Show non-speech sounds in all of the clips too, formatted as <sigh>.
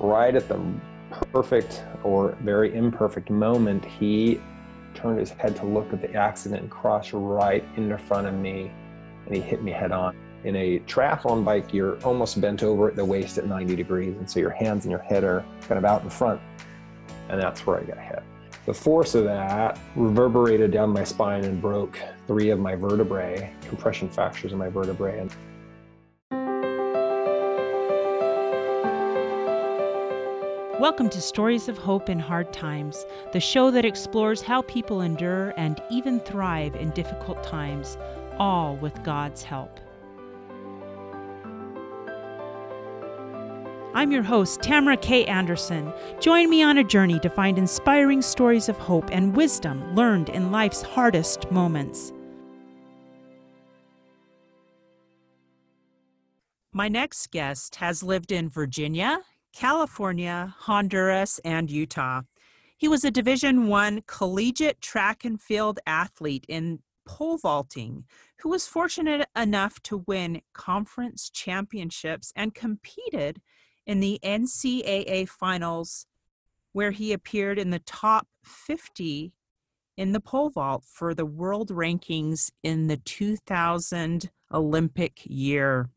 right at the perfect or very imperfect moment, he turned his head to look at the accident and crossed right in front of me and he hit me head on. In a triathlon bike, you're almost bent over at the waist at 90 degrees, and so your hands and your head are kind of out in front, and that's where I got hit. The force of that reverberated down my spine and broke three of my vertebrae, compression fractures in my vertebrae. And Welcome to Stories of Hope in Hard Times, the show that explores how people endure and even thrive in difficult times, all with God's help. I'm your host, Tamara K. Anderson. Join me on a journey to find inspiring stories of hope and wisdom learned in life's hardest moments. My next guest has lived in Virginia, California, Honduras, and Utah. He was a Division 1 collegiate track and field athlete in pole vaulting who was fortunate enough to win conference championships and competed in the NCAA finals where he appeared in the top 50 in the pole vault for the world rankings in the 2000 Olympic year.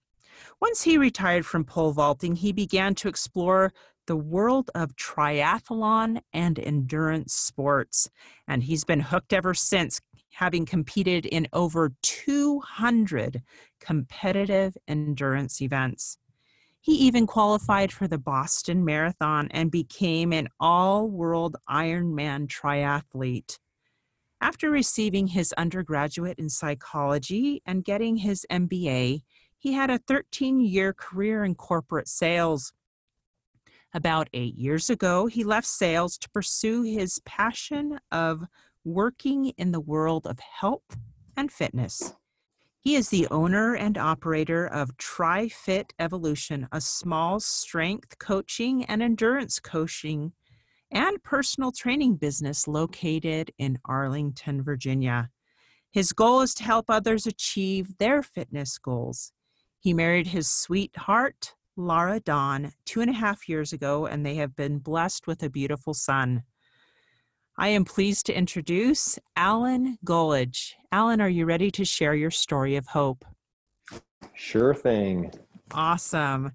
Once he retired from pole vaulting, he began to explore the world of triathlon and endurance sports. And he's been hooked ever since, having competed in over 200 competitive endurance events. He even qualified for the Boston Marathon and became an all world Ironman triathlete. After receiving his undergraduate in psychology and getting his MBA, he had a 13 year career in corporate sales. About eight years ago, he left sales to pursue his passion of working in the world of health and fitness. He is the owner and operator of TriFit Evolution, a small strength coaching and endurance coaching and personal training business located in Arlington, Virginia. His goal is to help others achieve their fitness goals. He married his sweetheart, Laura Dawn, two and a half years ago, and they have been blessed with a beautiful son. I am pleased to introduce Alan Golich. Alan, are you ready to share your story of hope? Sure thing. Awesome.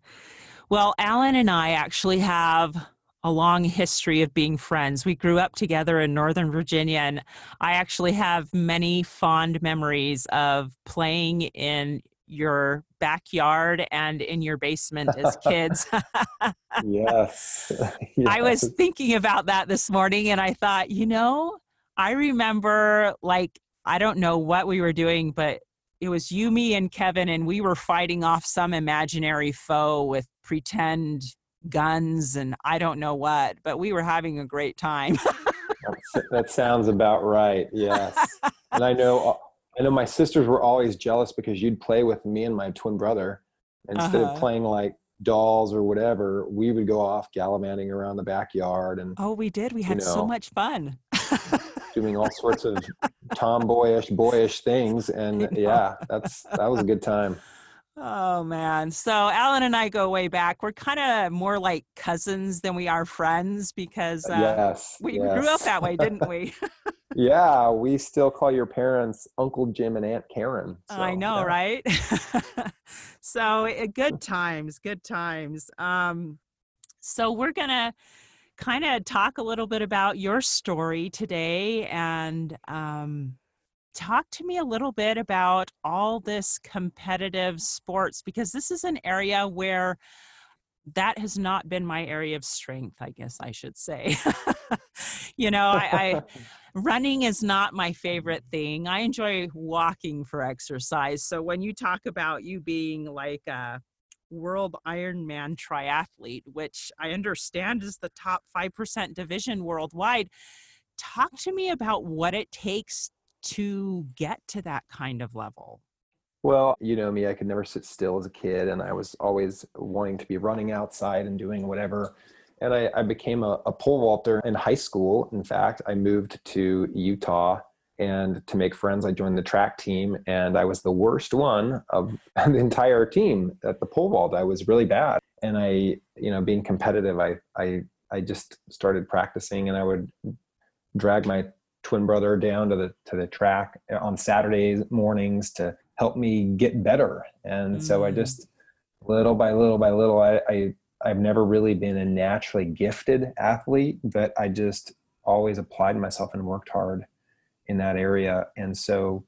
Well, Alan and I actually have a long history of being friends. We grew up together in Northern Virginia, and I actually have many fond memories of playing in your backyard and in your basement as kids. <laughs> yes. yes. <laughs> I was thinking about that this morning and I thought, you know, I remember like, I don't know what we were doing, but it was you, me, and Kevin, and we were fighting off some imaginary foe with pretend guns and I don't know what, but we were having a great time. that sounds about right. Yes. And I know I know my sisters were always jealous because you'd play with me and my twin brother. Instead uh-huh. of playing like dolls or whatever, we would go off gallivanting around the backyard and Oh, we did. We had you know, so much fun. <laughs> doing all sorts of tomboyish, boyish things. And yeah, that's that was a good time. Oh man. So Alan and I go way back. We're kind of more like cousins than we are friends because uh, yes, we yes. grew up that way, didn't we? <laughs> <laughs> yeah, we still call your parents Uncle Jim and Aunt Karen. So, I know, yeah. right? <laughs> so eh, good times, good times. Um, so we're gonna kind of talk a little bit about your story today and um, talk to me a little bit about all this competitive sports because this is an area where that has not been my area of strength i guess i should say <laughs> you know I, I, <laughs> running is not my favorite thing i enjoy walking for exercise so when you talk about you being like a world ironman triathlete which i understand is the top 5% division worldwide talk to me about what it takes to get to that kind of level? Well, you know me, I could never sit still as a kid, and I was always wanting to be running outside and doing whatever. And I, I became a, a pole vaulter in high school. In fact, I moved to Utah and to make friends i joined the track team and i was the worst one of <laughs> the entire team at the pole vault i was really bad and i you know being competitive i i i just started practicing and i would drag my twin brother down to the to the track on saturdays mornings to help me get better and mm. so i mm. just little by little by little I, I i've never really been a naturally gifted athlete but i just always applied myself and worked hard in that area. And so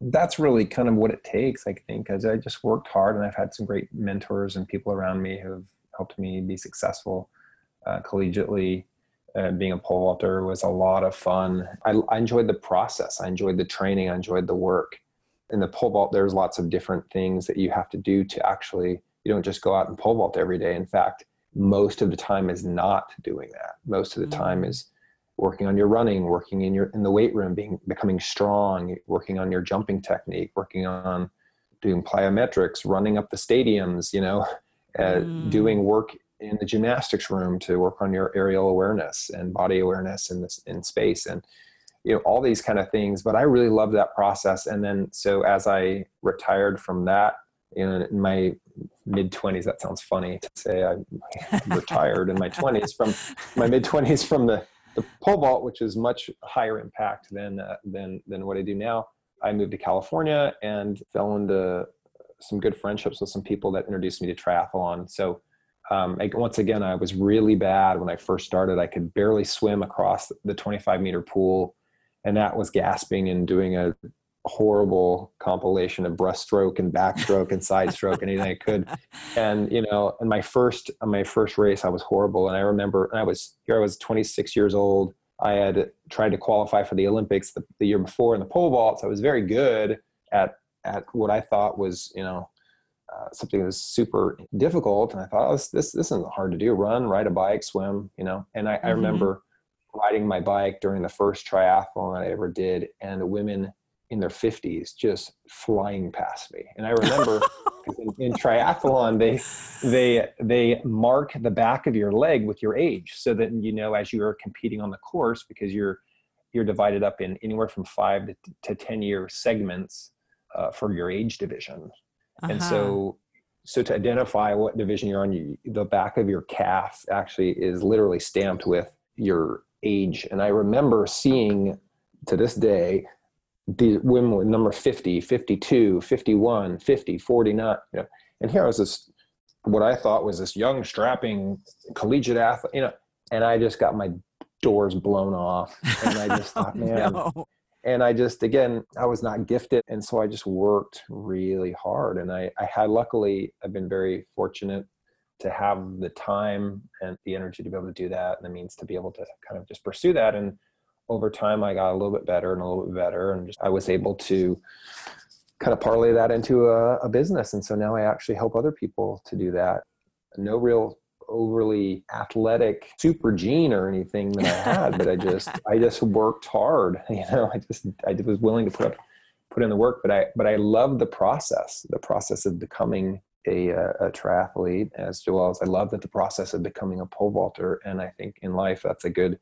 that's really kind of what it takes i think because i just worked hard and i've had some great mentors and people around me who have helped me be successful uh, collegiately. Uh, being a pole vaulter was a lot of fun. I, I enjoyed the process. I enjoyed the training. I enjoyed the work. In the pole vault there's lots of different things that you have to do to actually you don't just go out and pole vault every day in fact most of the time is not doing that most of the mm-hmm. time is working on your running, working in your in the weight room, being becoming strong, working on your jumping technique, working on doing plyometrics, running up the stadiums, you know, <laughs> uh, mm. doing work in the gymnastics room to work on your aerial awareness and body awareness in this in space and you know all these kind of things but i really love that process and then so as i retired from that you know, in my mid 20s that sounds funny to say i <laughs> retired in my 20s from my mid 20s from the the pole vault, which is much higher impact than uh, than than what I do now. I moved to California and fell into some good friendships with some people that introduced me to triathlon. So um, I, once again, I was really bad when I first started. I could barely swim across the 25 meter pool, and that was gasping and doing a horrible compilation of breaststroke and backstroke and side stroke anything I could. <laughs> And you know, in my first my first race, I was horrible. And I remember I was here. I was 26 years old. I had tried to qualify for the Olympics the, the year before in the pole vault. So I was very good at at what I thought was you know uh, something that was super difficult. And I thought oh, this, this this isn't hard to do: run, ride a bike, swim. You know. And I, mm-hmm. I remember riding my bike during the first triathlon I ever did, and the women in their 50s just flying past me. And i remember <laughs> in, in, triathlon they they they mark the back of your leg with your age so that you know as you're competing on the course because you're you're divided up in anywhere from five to, to 10 year segments uh, for your age division. Uh-huh. and so so to identify what division you're on you, the back of your calf actually is literally stamped with your age. And i remember seeing to this day the women with number 50 52 51 50 49 you know. And here I was this what i thought was this young strapping collegiate athlete you know and i just got my doors blown off. And i just <laughs> thought man no. and i just again i was not gifted. And so i just worked really hard. And i i had luckily i've been very fortunate to have the time and the energy to be able to do that. And the means to be able to kind of just pursue that. And over time I got a little bit better and a little bit better and just, I was able to kind of parlay that into a, a business and so now I actually help other people to do that. No real overly athletic super gene or anything that I had, but I just <laughs> I just worked hard. <laughs> You know, I just I was willing to put up put in the work, but I but I love the process, the process of becoming a, a triathlete as well as I love that the process of becoming a pole vaulter. And I think in life that's a good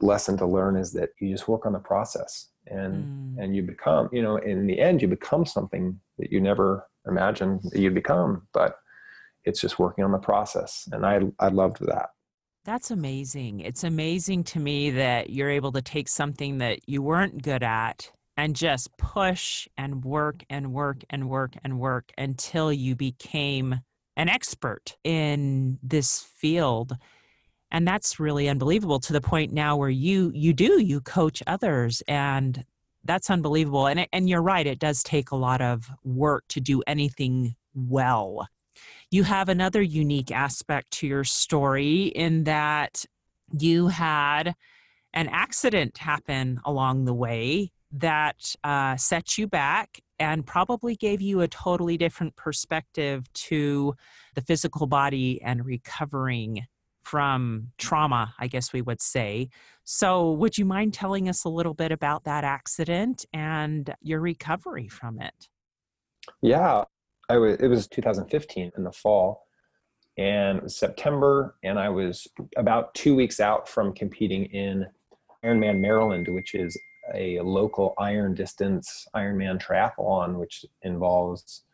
lesson to learn is that you just work on the process and mm. and you become you know in the end you become something that you never imagined that you'd become but it's just working on the process. And i i loved that. That's amazing. It's amazing to me that you're able to take something that you weren't good at and just push and work and work and work and work until you became an expert in this field and that's really unbelievable to the point now where you you do you coach others and that's unbelievable and and you're right it does take a lot of work to do anything well. You have another unique aspect to your story in that you had an accident happen along the way that uh, set you back and probably gave you a totally different perspective to the physical body and recovering from trauma, I guess we would say. So, would you mind telling us a little bit about that accident and your recovery from it? Yeah, I was, it was 2015 in the fall, and it was September, and I was about two weeks out from competing in Ironman Maryland, which is a local iron distance Ironman triathlon, which involves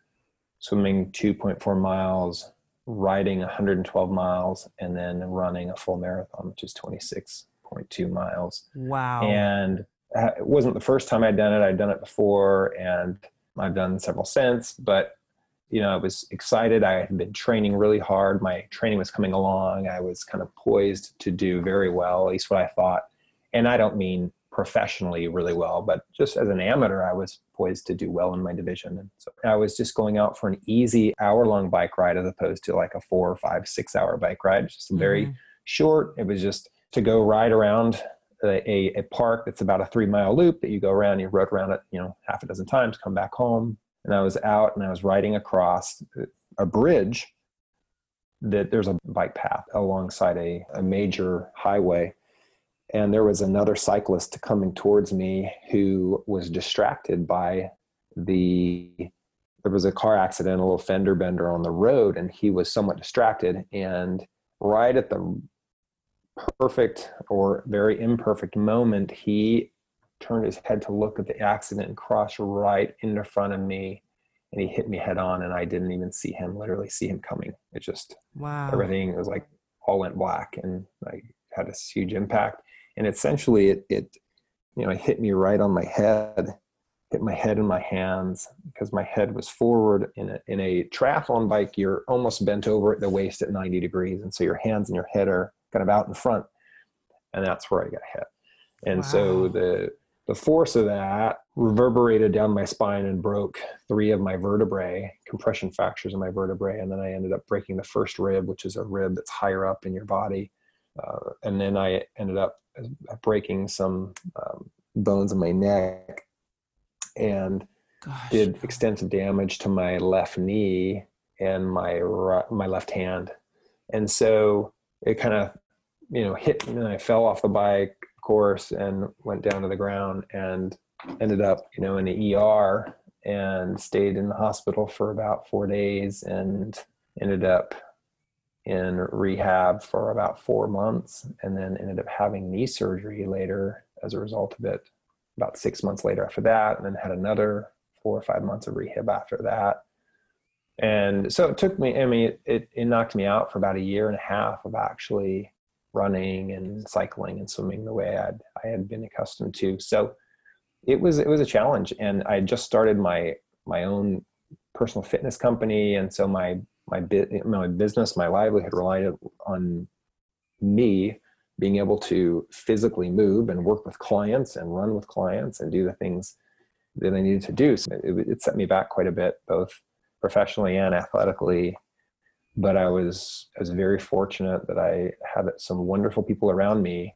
swimming 2.4 miles, riding 112 miles, and then running a full marathon, which is 26.2 miles. Wow. And uh, it wasn't the first time I'd done it. I'd done it before and I've done several since, but you know, I was excited. I had been training really hard. My training was coming along. I was kind of poised to do very well, at least what I thought. And I don't mean professionally really well, but just as an amateur, I was poised to do well in my division. And so I was just going out for an easy hour long bike ride as opposed to like a four or five, six hour bike ride. Just very mm-hmm. short. It was just to go ride around a, a, park that's about a three mile loop that you go around, you rode around it, you know, half a dozen times, come back home. And I was out and I was riding across a bridge that there's a bike path alongside a, a major highway. And there was another cyclist coming towards me who was distracted by the there was a car accident, a little fender bender on the road, and he was somewhat distracted. And right at the perfect or very imperfect moment, he turned his head to look at the accident and crossed right in front of me and he hit me head on and I didn't even see him literally see him coming. It just wow everything was like all went black and I had this huge impact. And essentially it it you know it hit me right on my head, hit my head in my hands because my head was forward in a in a triathlon bike, you're almost bent over at the waist at 90 degrees. And so your hands and your head are kind of out in front. And that's where I got hit. And wow. so the the force of that reverberated down my spine and broke three of my vertebrae, compression fractures in my vertebrae. And then I ended up breaking the first rib, which is a rib that's higher up in your body. Uh, and then I ended up breaking some um, bones in my neck and Gosh. did extensive damage to my left knee and my my left hand. And so it kind of you know hit me and I fell off the bike course and went down to the ground and ended up you know in the ER and stayed in the hospital for about four days and ended up in rehab for about four months and then ended up having knee surgery later as a result of it about six months later after that and then had another four or five months of rehab after that and so it took me i mean it, it, knocked me out for about a year and a half of actually running and cycling and swimming the way I'd, I had been accustomed to. So it was it was a challenge, and I just started my my own personal fitness company, and so my my bit my business, my livelihood relied on me being able to physically move and work with clients and run with clients and do the things that I needed to do. So it, it set me back quite a bit, both professionally and athletically but I was I was very fortunate that I had some wonderful people around me,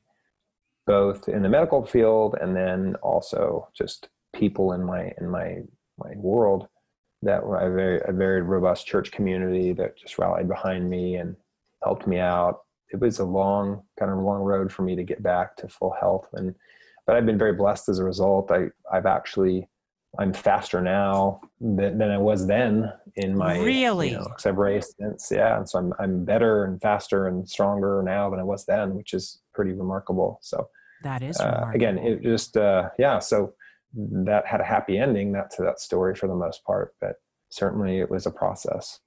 both in the medical field and then also just people in my in my my world that were a very a very robust church community that just rallied behind me and helped me out. It was a long kind of long road for me to get back to full health and but I've been very blessed as a result. I I've actually I'm faster now than, than I was then in my really you know, I've raced since yeah, and so I'm I'm better and faster and stronger now than I was then, which is pretty remarkable. So that is uh, again, it just uh, yeah. So Mm-hmm. that had a happy ending. That to that story for the most part, but certainly it was a process.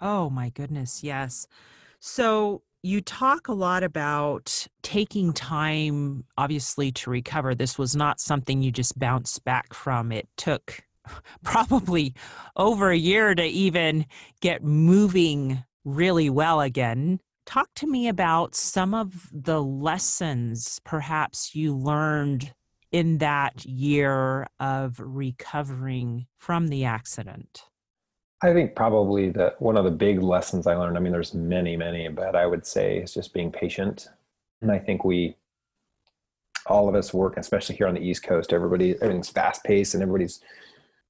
Oh my goodness, yes. So you talk a lot about taking time, obviously, to recover. This was not something you just bounced back from. It took <laughs> probably over a year to even get moving really well again. Talk to me about some of the lessons perhaps you learned in that year of recovering from the accident. I think probably the one of the big lessons I learned. I mean, there's many, many, but I would say is just being patient. And I think we, all of us, work, especially here on the East Coast. Everybody, everything's fast paced, and everybody's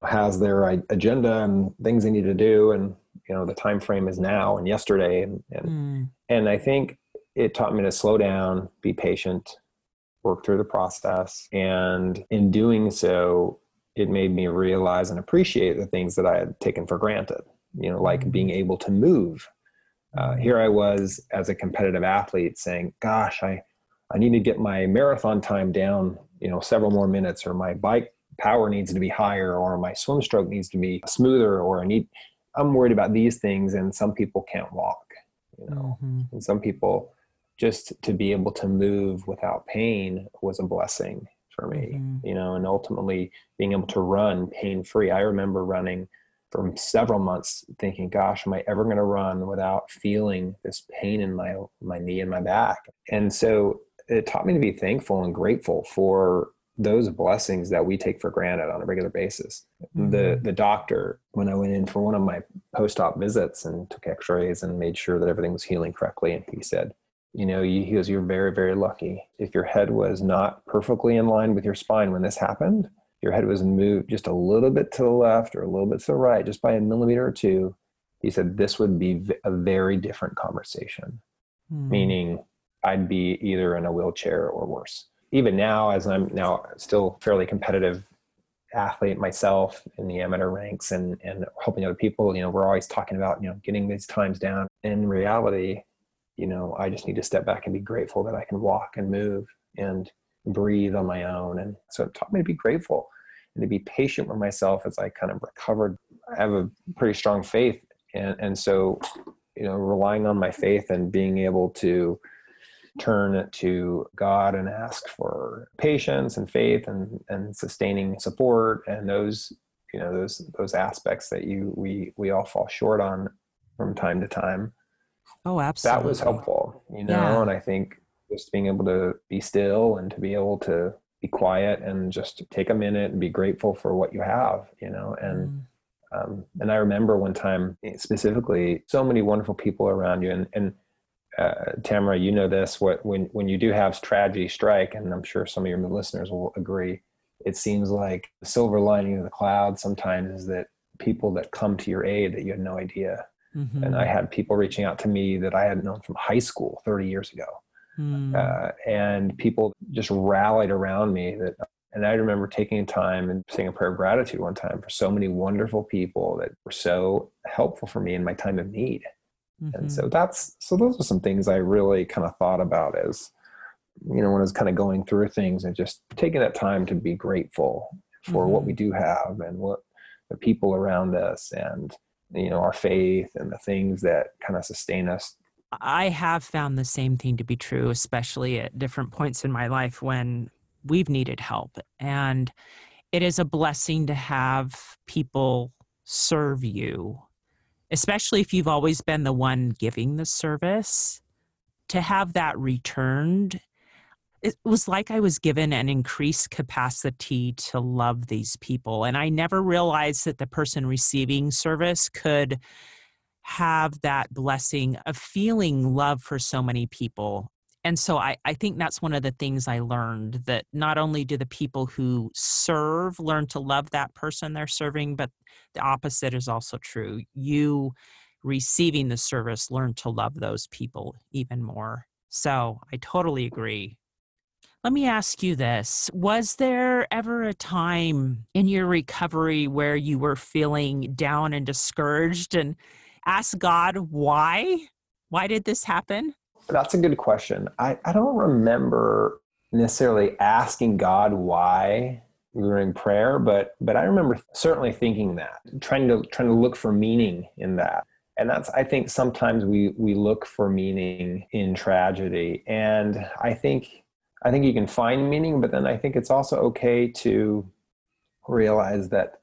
has their agenda and things they need to do, and you know the time frame is now and yesterday, and and, mm. and I think it taught me to slow down, be patient, work through the process, and in doing so, it made me realize and appreciate the things that I had taken for granted, you know, like being mm-hmm. able to move. Uh, here I was as a competitive athlete saying, gosh, I, I need to get my marathon time down, you know, several more minutes, or my bike power needs to be higher, or my swim stroke needs to be smoother, or I need, I'm worried about these things. And some people can't walk, you know, mm-hmm. and some people just to be able to move without pain was a blessing for me, mm-hmm. you know, and ultimately being able to run pain free. I remember running for several months thinking, gosh, am I ever going to run without feeling this pain in my, my knee and my back? And so it taught me to be thankful and grateful for those blessings that we take for granted on a regular basis. Mm-hmm. The the doctor, when I went in for one of my post-op visits and took x-rays and made sure that everything was healing correctly, and he said, you know, he goes, You're very, very lucky. If your head was not perfectly in line with your spine when this happened, your head was moved just a little bit to the left or a little bit to the right, just by a millimeter or two, he said this would be a very different conversation. Mm. Meaning, I'd be either in a wheelchair or worse. Even now, as I'm now still fairly competitive athlete myself in the amateur ranks and and helping other people, you know, we're always talking about you know getting these times down. In reality, you know, I just need to step back and be grateful that I can walk and move and breathe on my own. And so it taught me to be grateful and to be patient with myself as I kind of recovered. I have a pretty strong faith. And, and so, you know, relying on my faith and being able to turn to God and ask for patience and faith and, and sustaining support and those, you know, those, those aspects that you, we, we all fall short on from time to time Oh, absolutely. That was helpful, you know, yeah. and I think just being able to be still and to be able to be quiet and just take a minute and be grateful for what you have, you know, and mm. um, and I remember one time eh, specifically, so many wonderful people around you, and and uh, Tamara, you know this. What when when you do have tragedy strike, and I'm sure some of your listeners will agree, it seems like the silver lining of the cloud sometimes is that people that come to your aid that you had no idea Mm-hmm. And I had people reaching out to me that I had known from high school 30 years ago. Mm. Uh, and people just rallied around me that and I remember taking time and saying a prayer of gratitude one time for so many wonderful people that were so helpful for me in my time of need. Mm-hmm. And so mm-hmm. that's so those are some things I really kind of thought about as you know when I was kind of going through things and just taking that time to be grateful for mm-hmm. what we do have and what the people around us and you know our faith and the things that kind of sustain us. I have found the same thing to be true especially at different points in my life when we've needed help. And it is a blessing to have people serve you especially if you've always been the one giving the service. To have that returned it was like I was given an increased capacity to love these people. And I never realized that the person receiving service could have that blessing of feeling love for so many people. And so I, I think that's one of the things I learned that not only do the people who serve learn to love that person they're serving, but the opposite is also true. You receiving the service learn to love those people even more. So I totally agree. Let me ask you this Was there ever a time in your recovery where you were feeling down and discouraged and ask God why? Why did this happen? That's a good question. I, I don't remember necessarily asking God why during prayer, but but I remember certainly thinking that, trying to trying to look for meaning in that. And that's I think sometimes we we look for meaning in tragedy. And I think I think you can find meaning, but then I think it's also okay to realize that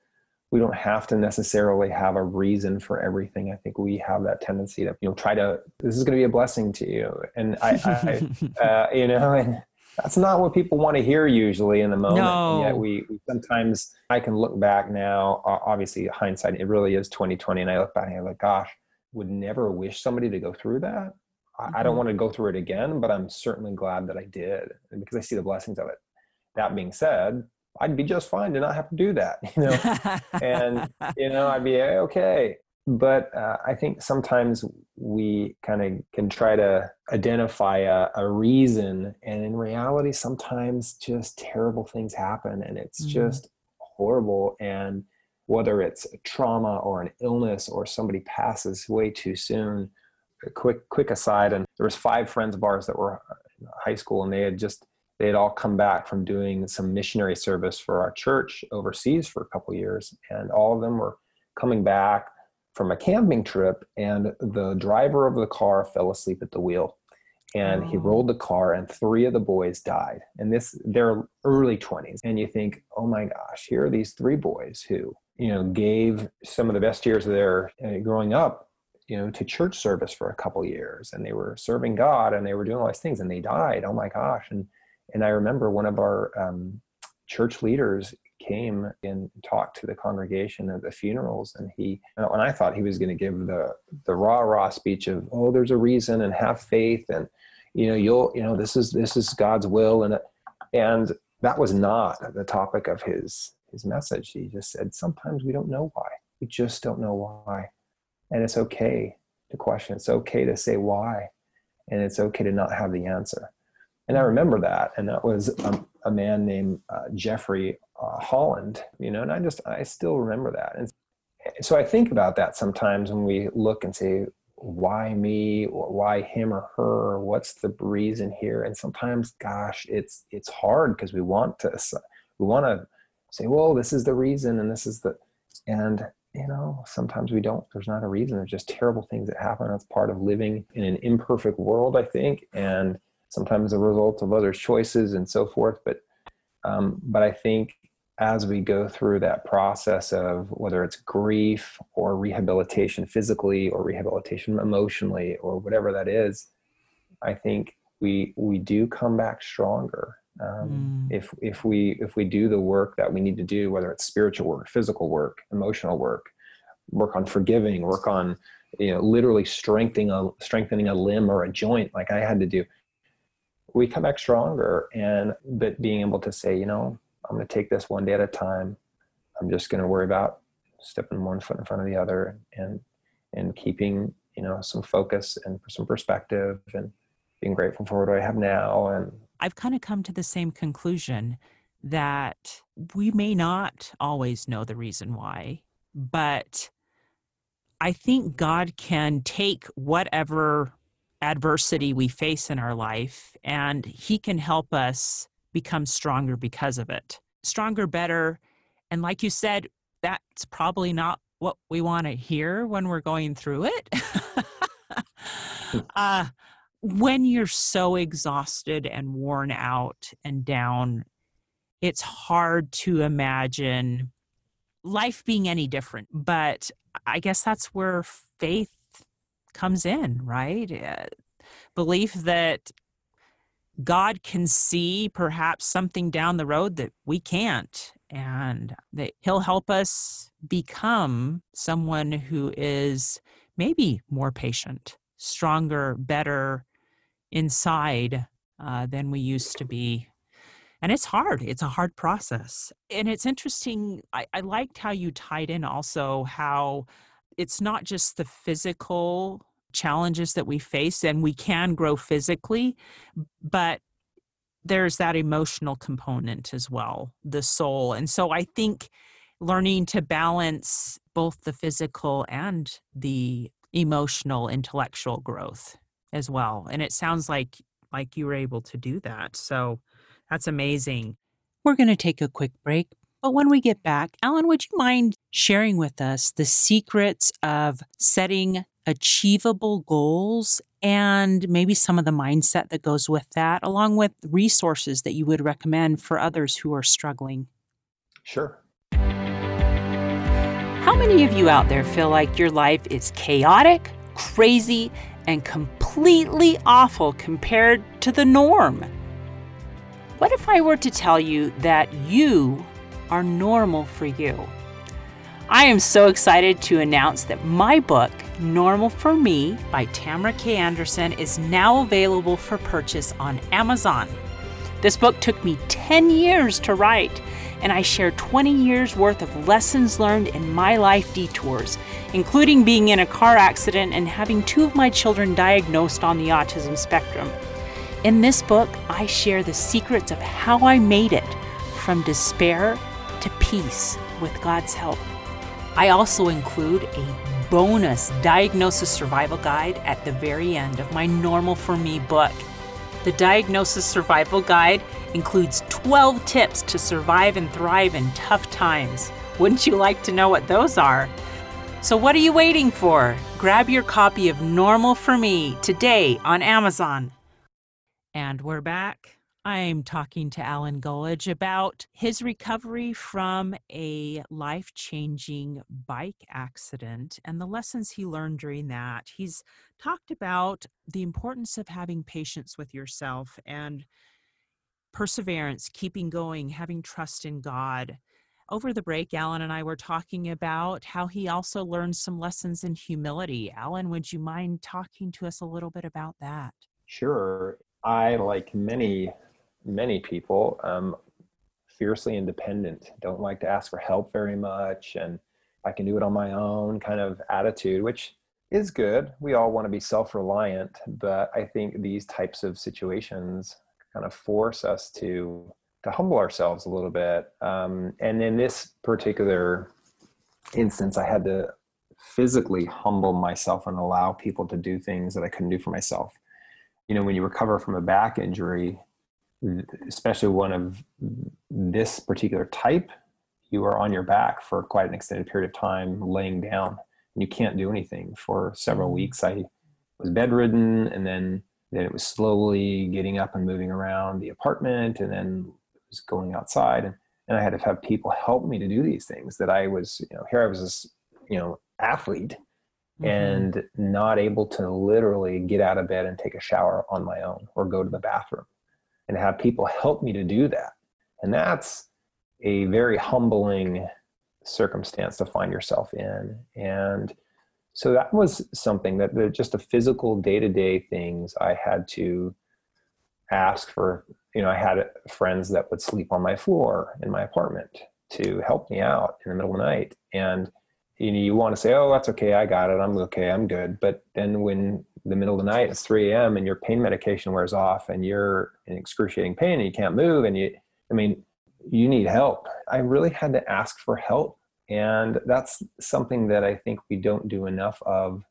we don't have to necessarily have a reason for everything. I think we have that tendency to, you know, try to, this is going to be a blessing to you. And I, I <laughs> uh, you know, and that's not what people want to hear usually in the moment. No. Yet we, we, sometimes, I can look back now, obviously hindsight, it really is 2020. And I look back and I'm like, gosh, would never wish somebody to go through that. Mm-hmm. I don't mm-hmm. want to go through it again, but I'm certainly glad that I did because I see the blessings of it. That being said, I'd be just fine to not have to do that, <laughs> you know, and <laughs> you know, I'd be okay. But uh, I think sometimes we kind of can try to identify a, a, reason, and in reality, sometimes just terrible things happen, and it's mm-hmm. just horrible. And whether it's trauma or an illness or somebody passes way too soon, a quick quick aside and there was five friends of ours that were in high school, and they had just they had all come back from doing some missionary service for our church overseas for a couple years, and all of them were coming back from a camping trip, and the driver of the car fell asleep at the wheel, and oh. he rolled the car, and three of the boys died, and this they're early twenties, and you think, oh my gosh, here are these three boys who you know gave some of the best years of their uh, growing up you know to church service for a couple years and they were serving god and they were doing all these things and they died. Oh my gosh. And and i remember one of our um, church leaders came and talked to the congregation at the funerals and he and i thought he was going to give the the rah rah speech of oh there's a reason and have faith and you know you'll you know this is this is god's will and and that was not the topic of his his message. He just said sometimes we don't know why. We just don't know why and it's okay to question. It's okay to say why. And it's okay to not have the answer. And I remember that. And that was a, a man named uh, Jeffrey uh, Holland, you know, and I just, I still remember that. And so I think about that sometimes when we look and say, why me or why him or her what's the reason here and sometimes gosh it's it's hard because we want to we want to say well this is the reason and this is the and you know, sometimes we don't, there's not a reason. There's just terrible things that happen. That's part of living in an imperfect world, I think, and sometimes a result of others' choices and so forth. But, um, but I think as we go through that process of whether it's grief or rehabilitation physically or rehabilitation emotionally or whatever that is, I think we we do come back stronger um, mm. if if we if we do the work that we need to do whether it's spiritual work physical work emotional work work on forgiving work on you know literally strengthening a strengthening a limb or a joint like i had to do we come back stronger and but being able to say you know i'm going to take this one day at a time i'm just going to worry about stepping one foot in front of the other and and keeping you know some focus and some perspective and being grateful for what i have now and I've kind of come to the same conclusion that we may not always know the reason why, but I think God can take whatever adversity we face in our life and He can help us become stronger because of it. Stronger, better. And like you said, that's probably not what we want to hear when we're going through it. <laughs> Uh, when you're so exhausted and worn out and down, it's hard to imagine life being any different. But I guess that's where faith comes in, right? Uh, belief that God can see perhaps something down the road that we can't, and that He'll help us become someone who is maybe more patient, stronger, better, inside uh, than we used to be. And it's hard. It's a hard process. And it's interesting. I, I liked how you tied in also how it's not just the physical challenges that we face and we can grow physically, but there's that emotional component as well, the soul. And so I think learning to balance both the physical and the emotional intellectual growth as well. And it sounds like like you were able to do that. So that's amazing. We're going to take a quick break. But when we get back, Alan, would you mind sharing with us the secrets of setting achievable goals and maybe some of the mindset that goes with that, along with resources that you would recommend for others who are struggling? Sure. How many of you out there feel like your life is chaotic, crazy, and completely awful compared to the norm. What if I were to tell you that you are normal for you? I am so excited to announce that my book, Normal for Me by Tamara K. Anderson, is now available for purchase on Amazon. This book took me 10 years to write and I share 20 years worth of lessons learned in my life detours, including being in a car accident and having two of my children diagnosed on the autism spectrum. In this book, I share the secrets of how I made it from despair to peace with God's help. I also include a bonus diagnosis survival guide at the very end of my Normal for Me book. The Diagnosis Survival Guide includes 12 tips to survive and thrive in tough times. Wouldn't you like to know what those are? So, what are you waiting for? Grab your copy of Normal for Me today on Amazon. And we're back. I'm talking to Alan Gullidge about his recovery from a life changing bike accident and the lessons he learned during that. He's talked about the importance of having patience with yourself and perseverance, keeping going, having trust in God. Over the break, Alan and I were talking about how he also learned some lessons in humility. Alan, would you mind talking to us a little bit about that? Sure. I, like many many people um, fiercely independent, don't like to ask for help very much, and I can do it on my own kind of attitude, which is good. We all want to be self reliant, but I think these types of situations kind of force us to to humble ourselves a little bit. Um, and in this particular instance, I had to physically humble myself and allow people to do things that I couldn't do for myself. You know, when you recover from a back injury, especially one of this particular type, you are on your back for quite an extended period of time, laying down, and you can't do anything for several mm-hmm. weeks. I was bedridden, and then then it was slowly getting up and moving around the apartment, and then was going outside, and, and I had to have people help me to do these things. That I was, you know, here I was this, you know, athlete, mm-hmm. and not able to literally get out of bed and take a shower on my own or go to the bathroom and have people help me to do that. And that's a very humbling circumstance to find yourself in. And so that was something that the, just the physical day to day things I had to ask for. You know, I had friends that would sleep on my floor in my apartment to help me out in the middle of the night. And you know, you want to say, "Oh, that's okay. I got it. I'm okay. I'm good." But then when the middle of the night, it's 3 a.m., and your pain medication wears off, and you're in excruciating pain, and you can't move, and you, I mean, you need help. I really had to ask for help, and that's something that I think we don't do enough of.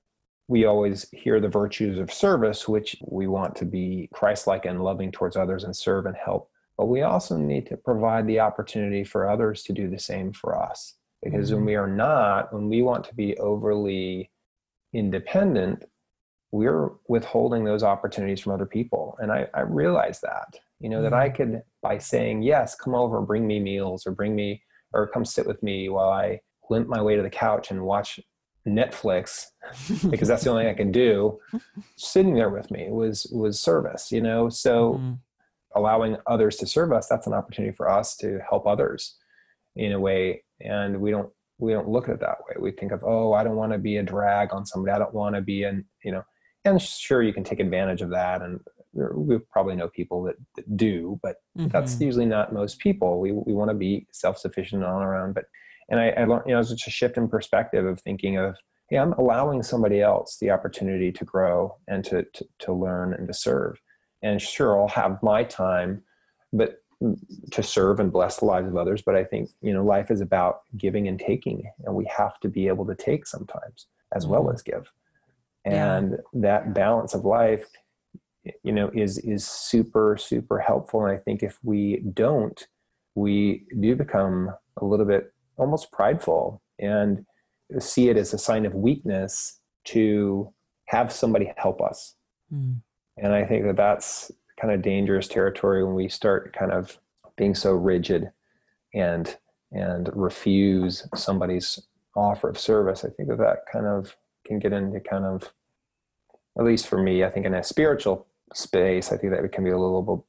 We always hear the virtues of service, which we want to be Christ-like and loving towards others and serve and help. But we also need to provide the opportunity for others to do the same for us. Because mm-hmm. when we are not, when we want to be overly independent, we're withholding those opportunities from other people. And I, I realized that, you know, mm-hmm. that I mm-hmm. could, by saying, yes, come over, bring me meals or bring me, or come sit with me while I limp my way to the couch and watch Netflix <laughs> because that's the only thing I can do. Sitting there with me was, was service, you know? So mm-hmm. allowing others to serve us, that's an opportunity for us to help others in a way. And we don't, we don't look at it that way. We think of, oh, I don't want to be a drag on somebody. I don't want to be an, you know, and sure you can take advantage of that and we probably know people that, that do but mm-hmm. that's usually not most people we, we want to be self-sufficient on our own but and i, I learned you know it's just a shift in perspective of thinking of hey i'm allowing somebody else the opportunity to grow and to, to, to learn and to serve and sure i'll have my time but to serve and bless the lives of others but i think you know life is about giving and taking and we have to be able to take sometimes as well mm-hmm. as give and yeah. that balance of life you know is is super super helpful and i think if we don't we do become a little bit almost prideful and see it as a sign of weakness to have somebody help us mm. and i think that that's kind of dangerous territory when we start kind of being so rigid and and refuse somebody's offer of service i think that that kind of can get into kind of, at least for me, I think in a spiritual space, I think that it can be a little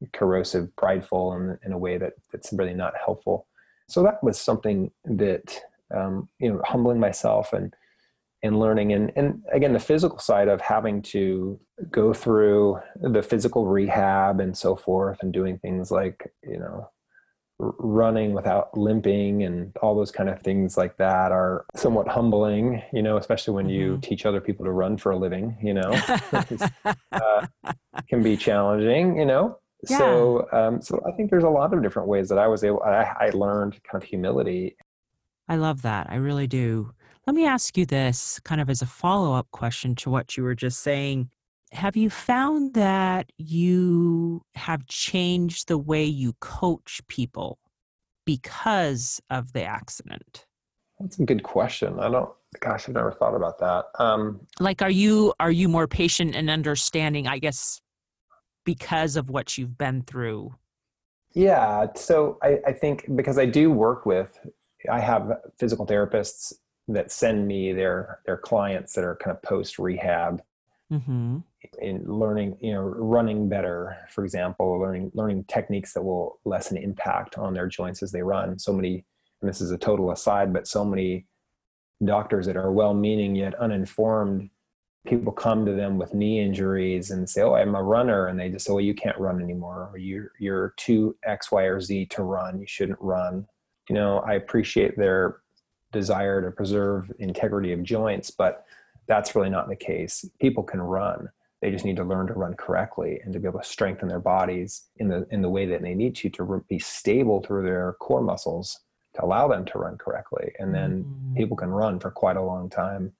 bit corrosive, prideful, in, in a way that that's really not helpful. So that was something that um, you know, humbling myself and and learning. And and again the physical side of having to go through the physical rehab and so forth and doing things like you know running without limping and all those kind of things like that are somewhat humbling you know especially when you mm-hmm. teach other people to run for a living you know? <laughs> <laughs> Uh, can be challenging you know? Yeah. so um, so i think there's a lot of different ways that i was able I, I learned kind of humility. I love that. I really do let me ask you this kind of as a follow-up question to what you were just saying have you found that you have changed the way you coach people because of the accident? That's a good question. I don't gosh, I've never thought about that. Um, like are you are you more patient and understanding, I guess because of what you've been through? Yeah. So I, I think because I do work with I have physical therapists that send me their their clients that are kind of post rehab mm-hmm. in learning you know running better for example learning learning techniques that will lessen impact on their joints as they run. So many and this is a total aside but so many doctors that are well meaning yet uninformed people come to them with knee injuries and say oh i'm a runner and they just say well you can't run anymore or you're you're too x y or z to run. You shouldn't run. You know i appreciate their desire to preserve integrity of joints, but that's really not the case. People can run. They just need to learn to run correctly and to be able to strengthen their bodies in the in the way that they need to to be stable through their core muscles to allow them to run correctly. And then mm-hmm. people can run for quite a long time.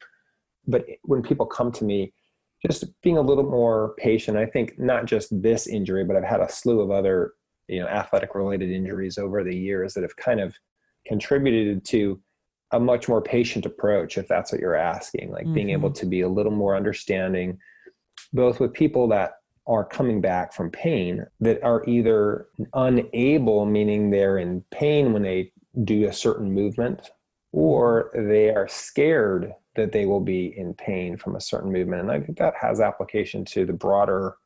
But when people come to me, just being a little more patient, I think not just this injury, but I've had a slew of other you know athletic related injuries over the years that have kind of contributed to a much more patient approach if that's what you're asking like mm-hmm. being able to be a little more understanding both with people that are coming back from pain that are either unable meaning they're in pain when they do a certain movement or they are scared that they will be in pain from a certain movement and i think that has application to the broader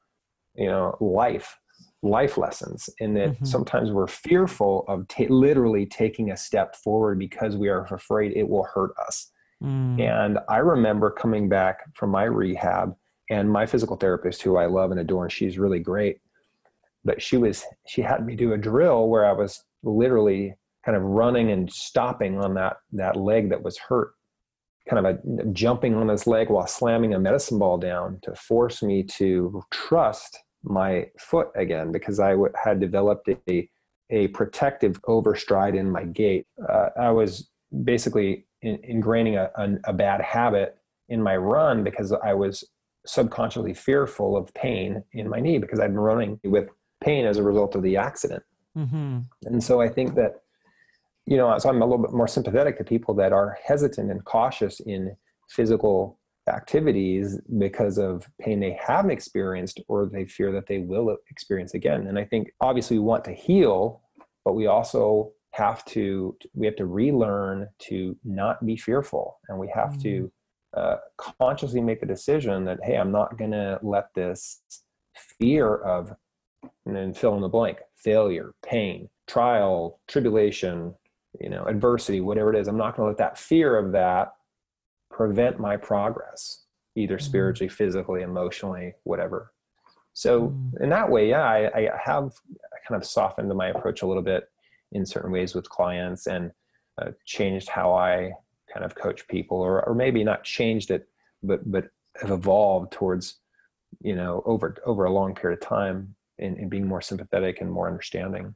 you know life life lessons in that mm-hmm. sometimes we're fearful of ta- literally taking a step forward because we are afraid it will hurt us. Mm. And I remember coming back from my rehab and my physical therapist who I love and adore and she's really great but she was she had me do a drill where I was literally kind of running and stopping on that that leg that was hurt kind of a jumping on this leg while slamming a medicine ball down to force me to trust my foot again because I w- had developed a, a protective overstride in my gait. Uh, I was basically in, ingraining a, a, a, bad habit in my run because I was subconsciously fearful of pain in my knee because I'd been running with pain as a result of the accident. Mm-hmm. And so I think that, you know, so I'm a little bit more sympathetic to people that are hesitant and cautious in physical activities because of pain they haven't experienced or they fear that they will experience again. And I think obviously we want to heal, but we also have to we have to relearn to not be fearful and we have mm. to uh, consciously make the decision that hey i'm not going to let this fear of and then fill in the blank failure pain trial tribulation you know adversity whatever it is i'm not going to let that fear of that prevent my progress, either mm-hmm. spiritually, physically, emotionally, whatever. So mm. in that way, yeah, I, I have kind of softened my approach a little bit in certain ways with clients and uh, changed how I kind of coach people, or or maybe not changed it, but but have evolved towards, you know, over over a long period of time in, in being more sympathetic and more understanding.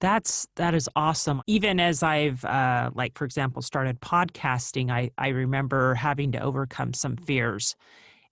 That's that is awesome. Even as I've uh, like for example started podcasting, I I remember having to overcome some fears,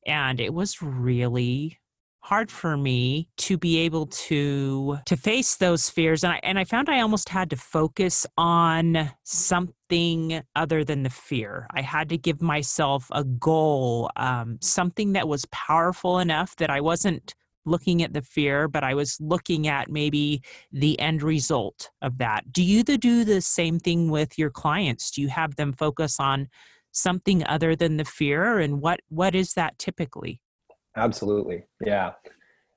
and it was really hard for me to be able to to face those fears and I and I found I almost had to focus on something other than the fear. I had to give myself a goal, um, something that was powerful enough that I wasn't looking at the fear, but I was looking at maybe the end result of that. Do you do the same thing with your clients? Do you have them focus on something other than the fear, and what what is that typically? Absolutely, yeah,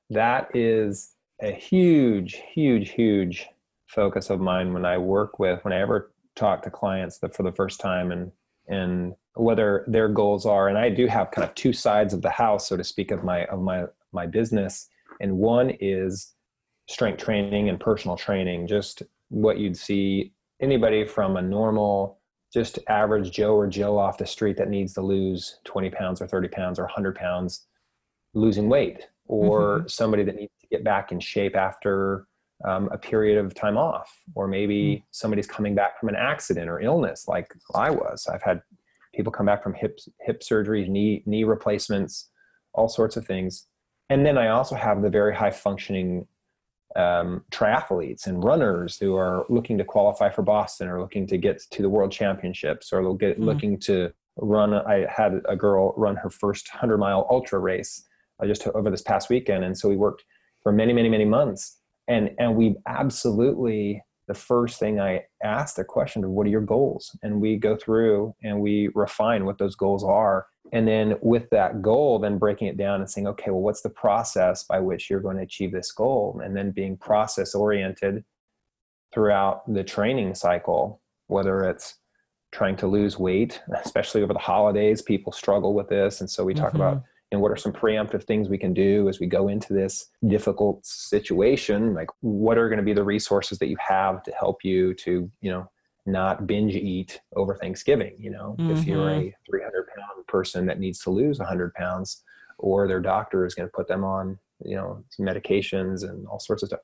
that is a huge, huge, huge focus of mine when I work with when I ever talk to clients that for the first time and and whether their goals are and I do have kind of two sides of the house so to speak of my of my my business and one is strength training and personal training just what you'd see anybody from a normal just average joe or jill off the street that needs to lose 20 pounds or 30 pounds or 100 pounds losing weight or mm-hmm. somebody that needs to get back in shape after um, a period of time off or maybe mm-hmm. somebody's coming back from an accident or illness like i was i've had people come back from hip hip surgery knee knee replacements all sorts of things. And then I also have the very high functioning um, triathletes and runners who are looking to qualify for Boston or looking to get to the World Championships or get, mm. looking to run. I had a girl run her first 100 mile ultra race uh, just over this past weekend. And so we worked for many, many, many months. And, and we absolutely the first thing I ask the question of what are your goals? And we go through and we refine what those goals are. And then with that goal, then breaking it down and saying, okay, well, what's the process by which you're going to achieve this goal? And then being process oriented throughout the training cycle, whether it's trying to lose weight, especially over the holidays, people struggle with this. And so we talk mm-hmm. about and what are some preemptive things we can do as we go into this difficult situation? Like what are going to be the resources that you have to help you to you know not binge eat over thanksgiving you know? Mm-hmm. if you're a 300 pound person that needs to lose 100 pounds or their doctor is going to put them on you know medications and all sorts of stuff.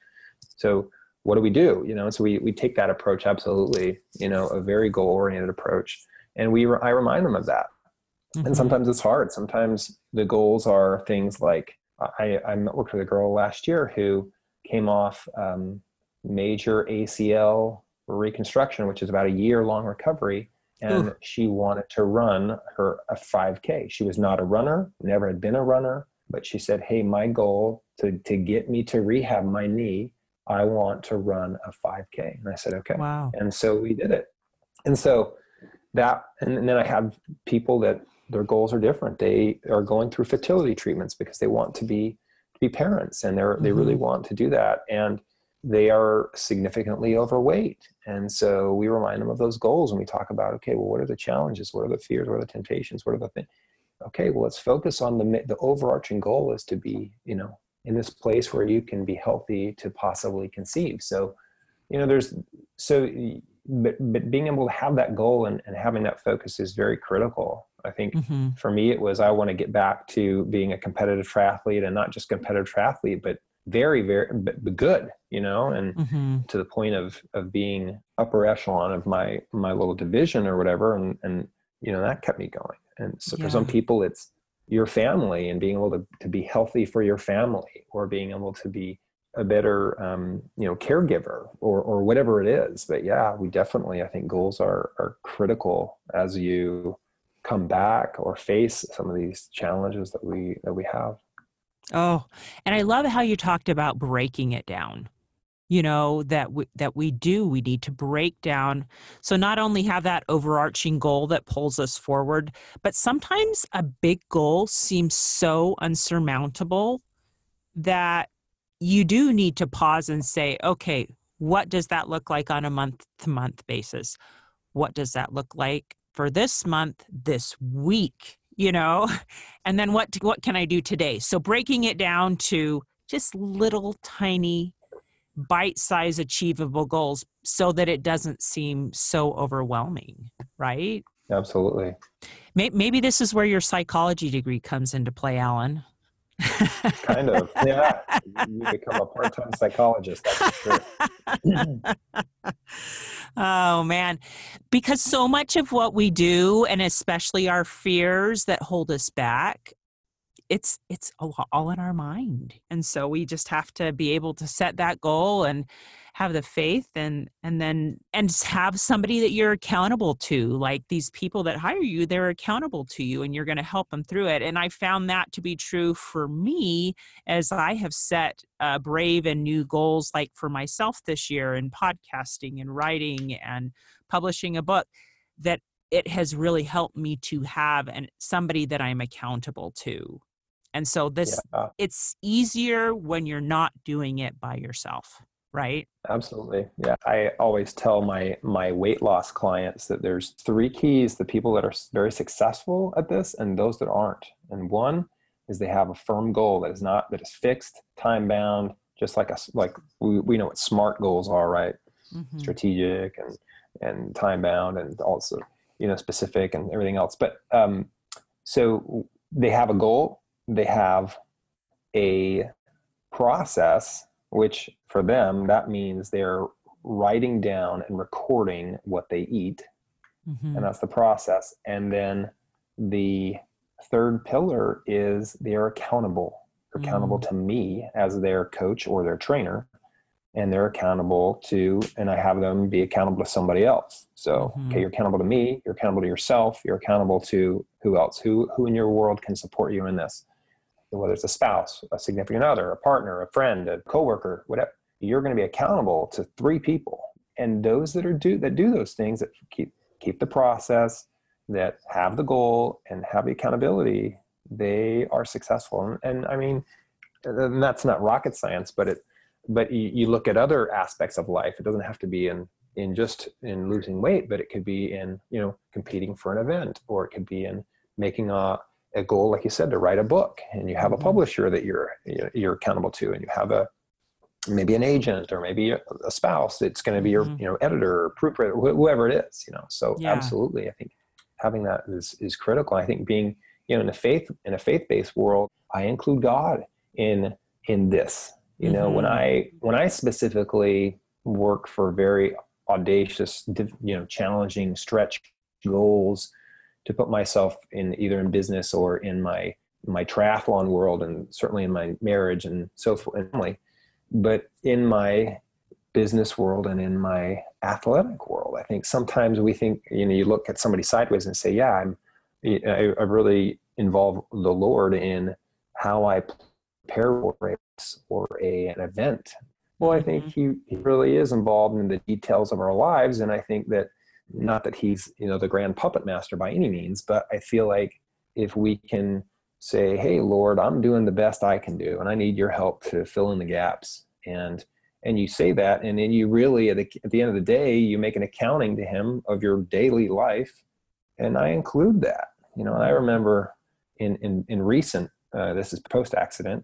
So what do we do you know? So we, we take that approach absolutely you know a very goal oriented approach and we i remind them of that Mm-hmm. And sometimes it's hard. Sometimes the goals are things like I, I worked with a girl last year who came off um, major ACL reconstruction, which is about a year long recovery. And Ooh. she wanted to run her a 5K. She was not a runner, never had been a runner, but she said, Hey, my goal to, to get me to rehab my knee, I want to run a 5K. And I said, Okay. Wow. And so we did it. And so that, and then I have people that their goals are different. They are going through fertility treatments because they want to be to be parents and they're mm-hmm. they really mm-hmm. want to do that and they are significantly overweight. And so we remind them of those goals and we talk about okay, well what are the challenges? What are the fears? What are the temptations? What are the things? Okay, well let's focus on the the overarching goal is to be, you know, in this place where you can be healthy to possibly conceive. So, you know, there's so but, but being able to have that goal and, and having that focus is very critical I think mm-hmm. for me, it was I want to get back to being a competitive triathlete and not just competitive triathlete, but very, very but, good, you know, and mm-hmm. to the point of of being upper echelon of my my little division or whatever, and and you know that kept me going. And so yeah. for some people, it's your family and being able to to be healthy for your family, or being able to be a better um, you know caregiver or or whatever it is. But yeah, we definitely I think goals are are critical as you come back or face some of these challenges that we that we have. Oh and i love how you talked about breaking it down. You know that we, that we do we need to break down. So not only have that overarching goal that pulls us forward but sometimes a big goal seems so unsurmountable that you do need to pause and say okay what does that look like on a month to month basis? What does that look like for this month, this week, you know, <laughs> and then what what can I do today? So breaking it down to just little tiny bite-sized achievable goals so that it doesn't seem so overwhelming, right? Absolutely. Maybe this is where your psychology degree comes into play, Alan. Kind of, yeah. You become a part-time psychologist. That's for sure. <laughs> Oh man, because so much of what we do and especially our fears that hold us back it's it's all in our mind. And so we just have to be able to set that goal and have the faith and and then and have somebody that you're accountable to like these people that hire you they're accountable to you and you're going to help them through it. And i found that to be true for me as i have set uh, brave and new goals like for myself this year in podcasting and writing and publishing a book that it has really helped me to have and somebody that i'm accountable to. And so this yeah. it's easier when you're not doing it by yourself right? Absolutely. Yeah. I always tell my my weight loss clients that there's three keys the people that are very successful at this and those that aren't. And one is they have a firm goal that is not that is fixed, time bound, just like us like we, we know what smart goals are, right? Mm-hmm. Strategic and and time bound and also, you know, specific and everything else. But um so they have a goal, they have a process which for them, that means they're writing down and recording what they eat. Mm-hmm. And that's the process. And then the third pillar is they're accountable. They're accountable Mm. to me as their coach or their trainer, and they're accountable to, and I have them be accountable to somebody else. So, Mhm. okay, you're accountable to me. You're accountable to yourself. You're accountable to who else? Who who in your world can support you in this? Whether it's a spouse, a significant other, a partner, a friend, a coworker, whatever. You're going to be accountable to three people, and those that are do that do those things that keep keep the process, that have the goal and have the accountability, they are successful. And, and I mean, and that's not rocket science, but it, but you, you look at other aspects of life. It doesn't have to be in in just in losing weight, but it could be in you know competing for an event, or it could be in making a a goal, like you said, to write a book, and you have a Mhm. publisher that you're you're accountable to, and you have a maybe an agent or maybe a, a spouse that's going to be your Mhm. you know editor or proofreader wh- whoever it is you know so Yeah. absolutely i think having that is is critical i think being you know in a faith in a faith-based world i include god in in this you know when Mhm. i when i specifically work for very audacious you know challenging stretch goals to put myself in either in business or in my my triathlon world and certainly in my marriage and so forth family but in my business world and in my athletic world i think sometimes we think you know you look at somebody sideways and say yeah i'm i, I really involve the lord in how i prepare for a race or a, an event. Well i think mm-hmm. he, he really is involved in the details of our lives and i think that not that he's you know the grand puppet master by any means but i feel like if we can say hey lord i'm doing the best i can do and i need your help to fill in the gaps and and you say that and then you really at the, at the end of the day you make an accounting to him of your daily life and i include that. You know i remember in in, in recent uh, this is post accident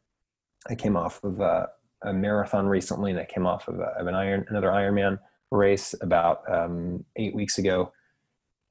i came off of a, a marathon recently and i came off of, a, of an iron another ironman race about um, eight weeks ago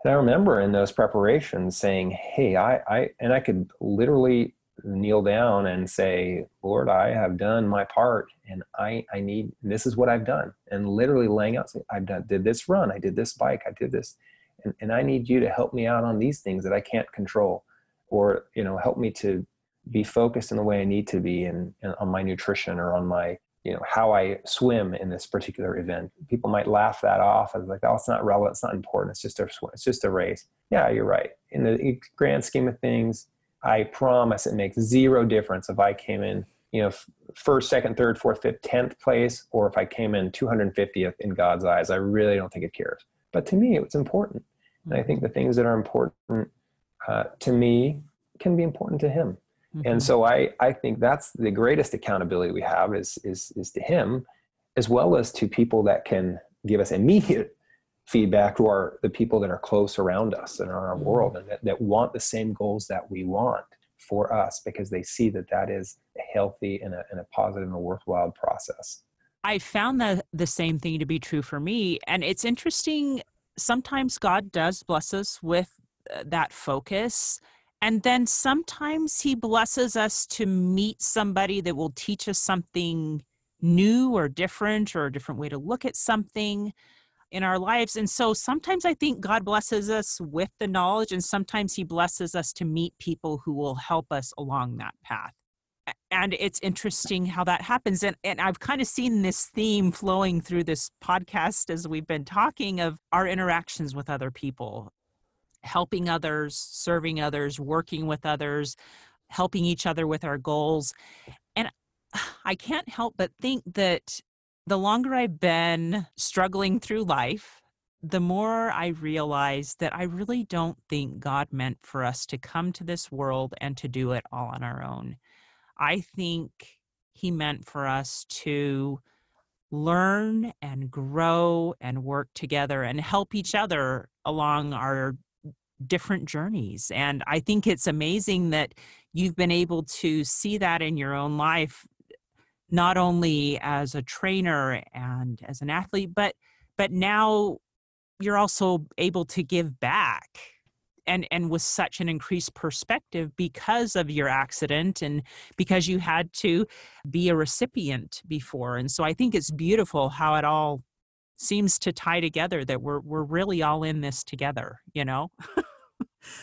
and I remember in those preparations saying, Hey, I, I, and I could literally kneel down and say, Lord, I have done my part and I, I need, this is what I've done. And literally laying out, say, I've done, did this run, I did this bike, I did this. And, and I need you to help me out on these things that I can't control or, you know, help me to be focused in the way I need to be and on my nutrition or on my, you know how i swim in this particular event. People might laugh that off as like oh it's not relevant it's not important it's just a it's just a race. Yeah you're right. In the grand scheme of things i promise it makes zero difference if i came in you know first second third fourth fifth tenth place or if i came in 250th in god's eyes. I really don't think it cares. But to me it's important. And i think the things that are important uh, to me can be important to him Mhm. and so I, I think that's the greatest accountability we have is, is, is to him, as well as to people that can give us immediate feedback who are the people that are close around us and in our Mhm. world and that, that want the same goals that we want for us because they see that that is a healthy and a, and a positive and a worthwhile process. I found that the same thing to be true for me. And it's interesting. Sometimes God does bless us with uh, that focus. And then sometimes he blesses us to meet somebody that will teach us something new or different or a different way to look at something in our lives. And so sometimes I think God blesses us with the knowledge, and sometimes he blesses us to meet people who will help us along that path. And it's interesting how that happens. And and I've kind of seen this theme flowing through this podcast as we've been talking of our interactions with other people helping others serving others working with others helping each other with our goals and <sighs> I can't help but think that the longer I've been struggling through life the more I realize that I really don't think God meant for us to come to this world and to do it all on our own. I think he meant for us to learn and grow and work together and help each other along our different journeys. And I think it's amazing that you've been able to see that in your own life, not only as a trainer and as an athlete, but but now you're also able to give back and and with such an increased perspective because of your accident and because you had to be a recipient before and so i think it's beautiful how it all seems to tie together that we're we're really all in this together you know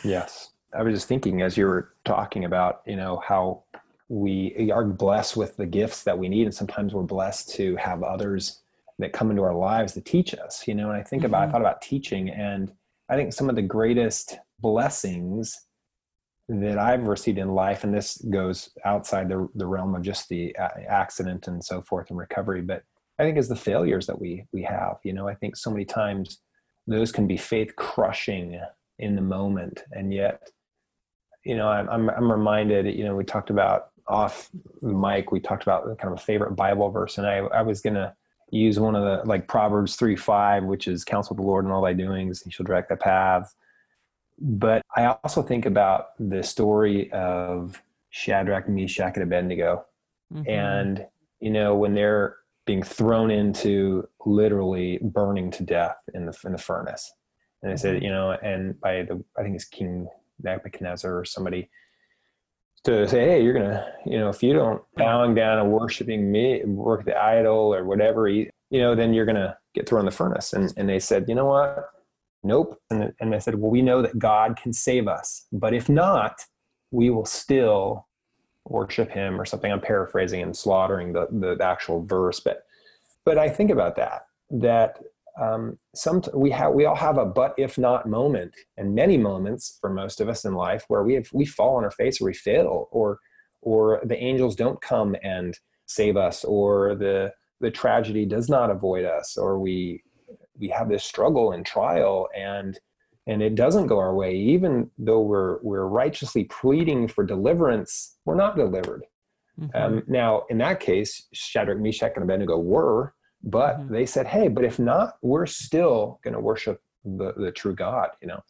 Yes. I was just thinking as you were talking about, you know, how we are blessed with the gifts that we need. And sometimes we're blessed to have others that come into our lives to teach us, you know, and I think mm-hmm. about, I mm-hmm. thought about teaching and I think some of the greatest blessings that I've received in life, and this goes outside the, the realm of just the accident and so forth and recovery, but I think is the failures that we we have. You know, I think so many times those can be faith crushing in the moment, and yet, you know, I'm I'm, I'm reminded. You know, we talked about off the mic. We talked about kind of a favorite Bible verse, and I I was gonna use one of the like Proverbs three five, which is counsel the Lord in all thy doings; he shall direct thy paths but I also think about the story of Shadrach, Meshach, and Abednego. Mm-hmm. And, you know, when they're being thrown into literally burning to death in the, in the furnace. And they mm-hmm. said, you know, and by the, I think it's King Nebuchadnezzar or somebody to say, hey, you're going to, you know, if you don't bowing down and worshiping me, work the idol or whatever, you know, then you're going to get thrown in the furnace. And, and they said, you know what? Nope. And, and I said, Well, we know that God can save us. But if not, we will still worship him or something. I'm paraphrasing and slaughtering the, the actual verse. But but I think about that, that um, some we have we all have a but if not moment and many moments for most of us in life where we have we fall on our face or we fail or or the angels don't come and save us or the the tragedy does not avoid us or we we have this struggle and trial and and it doesn't go our way even though we're we're righteously pleading for deliverance we're not delivered mm-hmm. um, now in that case shadrach meshach and abednego were but mm-hmm. they said hey but if not we're still going to worship the, the true god you know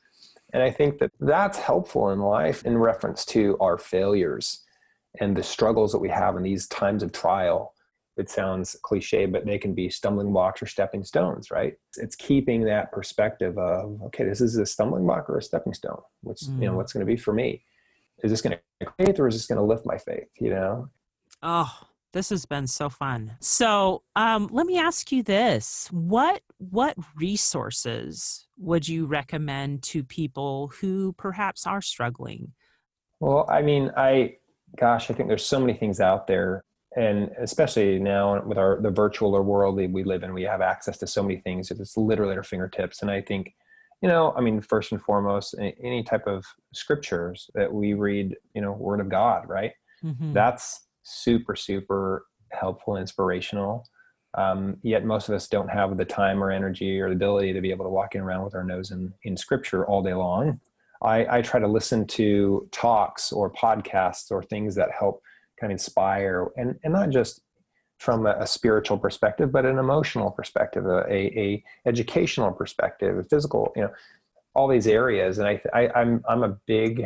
and i think that that's helpful in life in reference to our failures and the struggles that we have in these times of trial it sounds cliche, but they can be stumbling blocks or stepping stones, right? It's keeping that perspective of, okay, this is a stumbling block or a stepping stone. What's, mm. you know, mm. what's going to be for me? Is this going to faith or is this going to lift my faith? You know? Oh, this has been so fun. So, um, let me ask you this: what what resources would you recommend to people who perhaps are struggling? Well, I mean, I gosh, I think there's so many things out there and especially now with our the virtual or world that we live in we have access to so many things it's literally at our fingertips. And i think you know i mean first and foremost any type of scriptures that we read you know word of god right? Mm-hmm. that's super super helpful and inspirational. Um, yet most of us don't have the time or energy or the ability to be able to walk in around with our nose in, in scripture all day long. I, I try to listen to talks or podcasts or things that help kind of inspire and, and not just from a, a spiritual perspective, but an emotional perspective, a, a, educational perspective, a physical, you know, all these areas. And I, I, I'm, I'm a big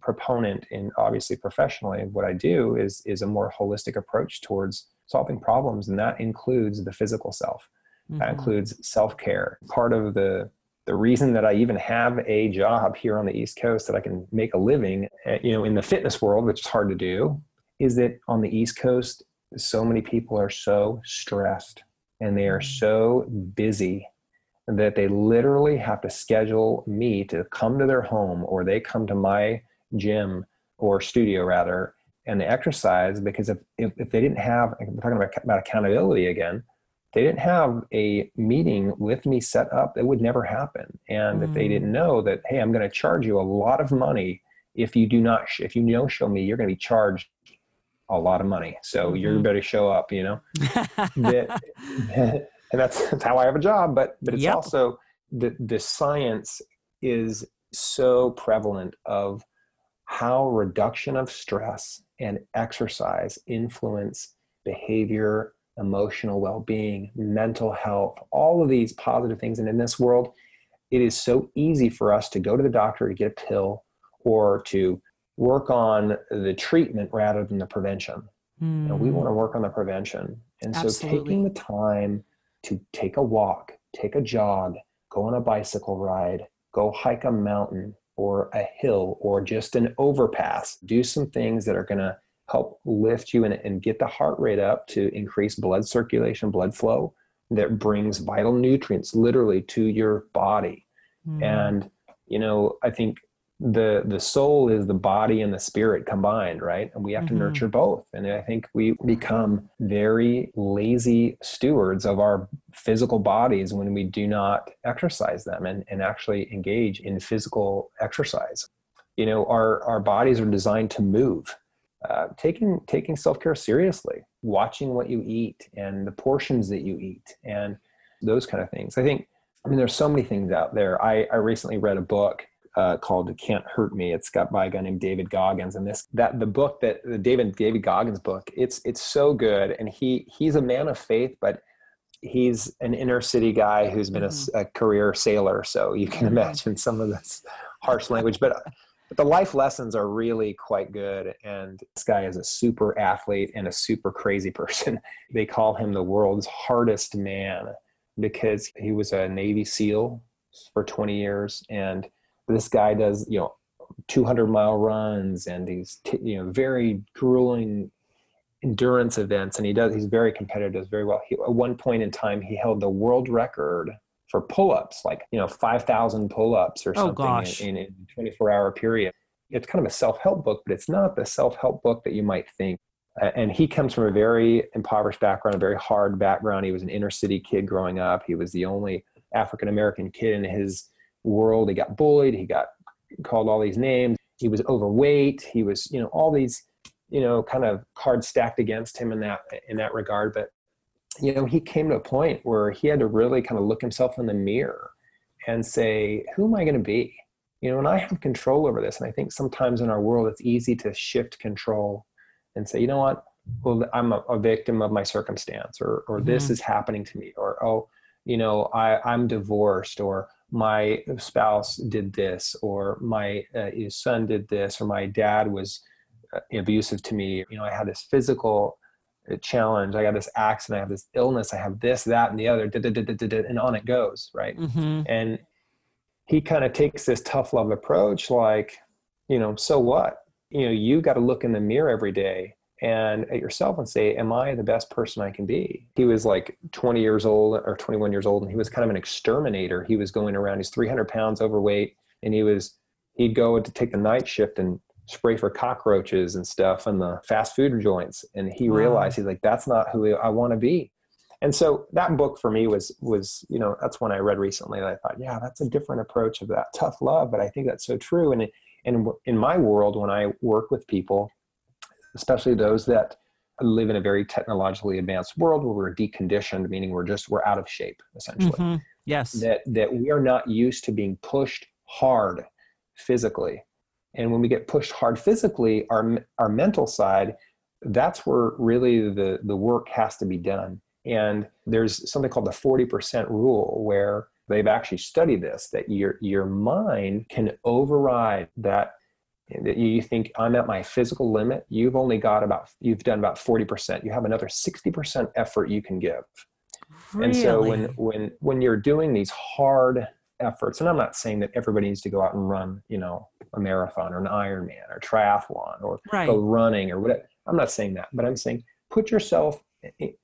proponent in obviously professionally what I do is, is a more holistic approach towards solving problems. And that includes the physical self. Mm-hmm. That includes self-care. Part of the the reason that I even have a job here on the East Coast that I can make a living, eh, you know, in the fitness world, which is hard to do, is that on the East Coast, so many people are so stressed and they are so busy that they literally have to schedule me to come to their home or they come to my gym or studio rather and they exercise because if, if, if they didn't have we're talking about, about accountability again they didn't have a meeting with me set up it would never happen and mm. if they mm. didn't know that hey i'm going to charge you a lot of money if you do not if you don't show me you're going to be charged a lot of money. So mm-hmm. you better show up, you know. <laughs> that, <laughs> and that's, that's how I have a job. But but it's yep. also the the science is so prevalent of how reduction of stress and exercise influence behavior, emotional well-being, mental health, all of these positive things. And in this world, it is so easy for us to go to the doctor to get a pill or to work on the treatment rather than the prevention. Mm. You know, we want to work on the prevention. And Absolutely. so taking the time to take a walk, take a jog, go on a bicycle ride, go hike a mountain or a hill or just an overpass, do some things that are going to help lift you and, and get the heart rate up to increase blood circulation, blood flow that brings vital nutrients literally to your body. Mm. And, you know, I think the the soul is the body and the spirit combined right? And we have mm-hmm. to nurture both. And i think we become very lazy stewards of our physical bodies when we do not exercise them and, and actually engage in physical exercise. You know our our bodies are designed to move. Uh, taking taking self-care seriously watching what you eat and the portions that you eat and those kind of things. I think i mean there's so many things out there. I i recently read a book uh, called Can't Hurt Me." It's got by a guy named David Goggins, and this that the book that the David David Goggins book. It's it's so good, and he he's a man of faith, but he's an inner city guy who's been mm-hmm. a, a, career sailor, so you can mm-hmm. imagine some of this harsh language, but. But the life lessons are really quite good. And this guy is a super athlete and a super crazy person. <laughs> They call him the world's hardest man because he was a Navy SEAL for 20 years and this guy does you know 200 mile runs and these you know very grueling endurance events and he does he's very competitive does very well. He, at one point in time he held the world record for pull-ups like you know 5000 pull-ups or oh, something in, in, in a 24 hour period. It's kind of a self-help book but it's not the self-help book that you might think. And he comes from a very impoverished background a very hard background. He was an inner city kid growing up. He was the only african american kid in his world. He got bullied. He got called all these names. He was overweight. He was, you know, all these, you know, kind of cards stacked against him in that in that regard. But you know, he came to a point where he had to really kind of look himself in the mirror and say, "Who am I going to be?" You know, and I have control over this. And I think sometimes in our world, it's easy to shift control and say, "You know what? Well, I'm a, a victim of my circumstance, or or mm-hmm. this is happening to me, or oh, you know, I I'm divorced, or my spouse did this or my uh, son did this or my dad was uh, abusive to me. You know i had this physical uh, challenge. I got this accident i have this illness i have this that and the other and on it goes right? Mm-hmm. and he kind of takes this tough love approach like you know so what? You know you got to look in the mirror every day and at yourself and say, Am I the best person I can be? He was like 20 years old or 21 years old, and he was kind of an exterminator. He was going around, he's 300 pounds overweight, and he was, he'd go to take the night shift and spray for cockroaches and stuff in the fast food joints. And he wow. realized, he's like, That's not who I want to be. And so that book for me was was you know that's one I read recently. And I thought, yeah, that's a different approach of that tough love, but I think that's so true. And and in my world, when I work with people, especially those that live in a very technologically advanced world where we're deconditioned, meaning we're just we're out of shape essentially. Mm-hmm. Yes. That that we are not used to being pushed hard physically. And when we get pushed hard physically, our our mental side, that's where really the the work has to be done. And there's something called the 40% rule where they've actually studied this that your your mind can override that that you think I'm at my physical limit, you've only got about you've done about 40%. You have another 60% effort you can give. Really? And so when when when you're doing these hard efforts, and I'm not saying that everybody needs to go out and run, you know, a marathon or an Ironman or triathlon or right. go running or whatever. I'm not saying that, but I'm saying put yourself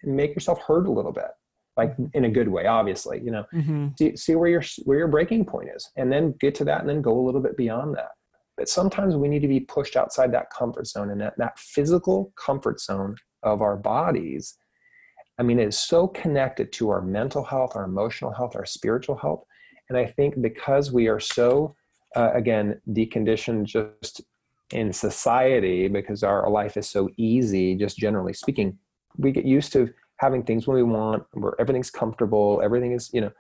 make yourself hurt a little bit like in a good way obviously you know mm-hmm. see, see where your where your breaking point is and then get to that and then go a little bit beyond that but sometimes we need to be pushed outside that comfort zone and that, that physical comfort zone of our bodies. I mean, it is so connected to our mental health, our emotional health, our spiritual health. And I think because we are so, uh, again, deconditioned just in society, because our life is so easy, just generally speaking, we get used to having things when we want, where everything's comfortable, everything is, you know,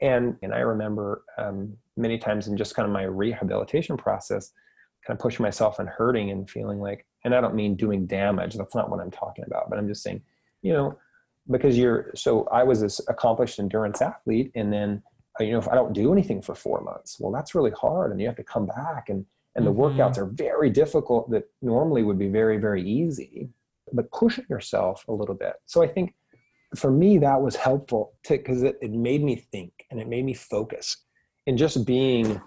and and I remember um, many times in just kind of my rehabilitation process, kind of pushing myself and hurting and feeling like, and I don't mean doing damage. That's not what I'm talking about. But I'm just saying, you know, because you're so I was this accomplished endurance athlete, and then uh, you know if I don't do anything for four months, well, that's really hard, and you have to come back and and the mm-hmm. workouts are very difficult that normally would be very very easy but pushing yourself a little bit so i think for me that was helpful because it, it made me think and it made me focus and just being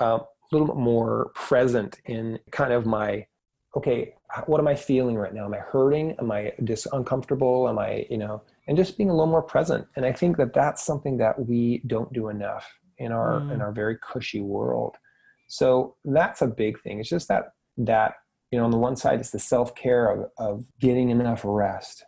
uh, a little bit more present in kind of my okay what am i feeling right now? Am i hurting? Am i just uncomfortable? Am i you know and just being a little more present. And i think that that's something that we don't do enough in our mm. in our very cushy world. So that's a big thing. It's just that that you know on the one side it's the self-care of, of getting enough rest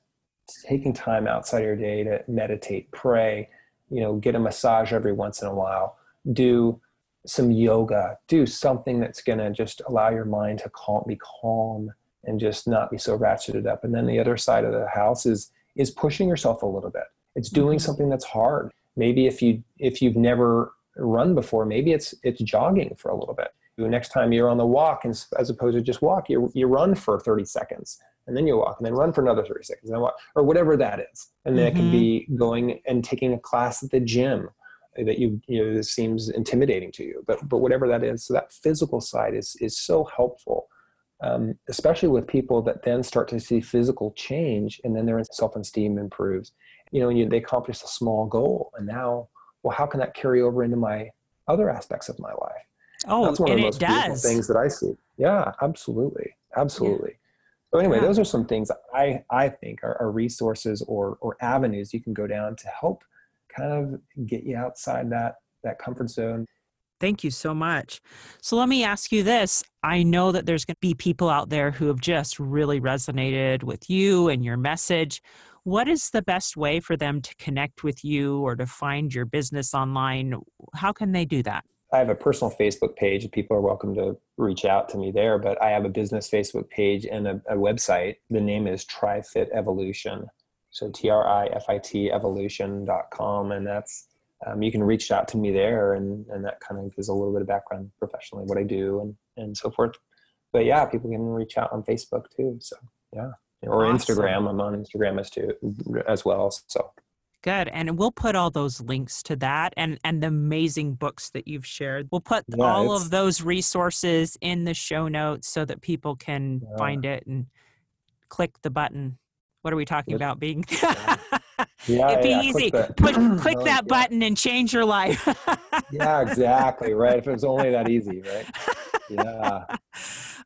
taking time outside of your day to meditate pray you know get a massage every once in a while do some yoga do something that's going to just allow your mind to calm be calm and just not be so ratcheted up and then the other side of the house is is pushing yourself a little bit it's doing mm-hmm. something that's hard maybe if you if you've never run before maybe it's it's jogging for a little bit next time you're on the walk and as opposed to just walk you, you run for 30 seconds and then you walk and then run for another 30 seconds and walk, or whatever that is and then mm-hmm. it can be mm-hmm. going and taking a class at the gym that you you know this seems intimidating to you but but whatever that is so that physical side is is so helpful um, especially with people that then start to see physical change and then their self-esteem improves you know and you, they accomplish a small goal and now well how can that carry over into my other aspects of my life Oh, That's one of the most beautiful things that I see. Yeah, absolutely. Absolutely. Yeah. So anyway, yeah. those are some things I, I think are, are, resources or, or avenues you can go down to help kind of get you outside that, that comfort zone. Thank you so much. So let me ask you this. I know that there's going to be people out there who have just really resonated with you and your message. What is the best way for them to connect with you or to find your business online? How can they do that? I have a personal Facebook page. People are welcome to reach out to me there, but I have a business Facebook page and a, a website. The name is TriFit Evolution. So T R I F I T evolution.com. And that's, um, you can reach out to me there and, and that kind of gives a little bit of background professionally, what I do and, and so forth. But yeah, people can reach out on Facebook too. So yeah. Or awesome. Instagram. I'm on Instagram as too as well. So Good. And we'll put all those links to that and and the amazing books that you've shared. We'll put yeah, all of those resources in the show notes so that people can yeah. find it and click the button. What are we talking about being <laughs> yeah, It'd be yeah, easy. <clears throat> Click, Put, click that button and change your life. <laughs> yeah, exactly. Right. If it was only that easy, right? Yeah. <laughs>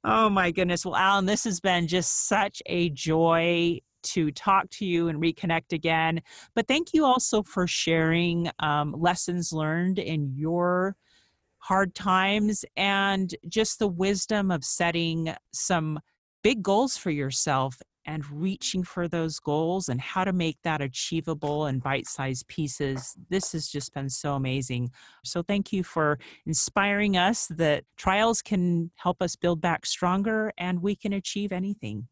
Oh my goodness. Well, Alan, this has been just such a joy to talk to you and reconnect again. But thank you also for sharing um, lessons learned in your hard times and just the wisdom of setting some big goals for yourself and reaching for those goals and how to make that achievable in bite sized pieces. This has just been so amazing. So, thank you for inspiring us that trials can help us build back stronger and we can achieve anything.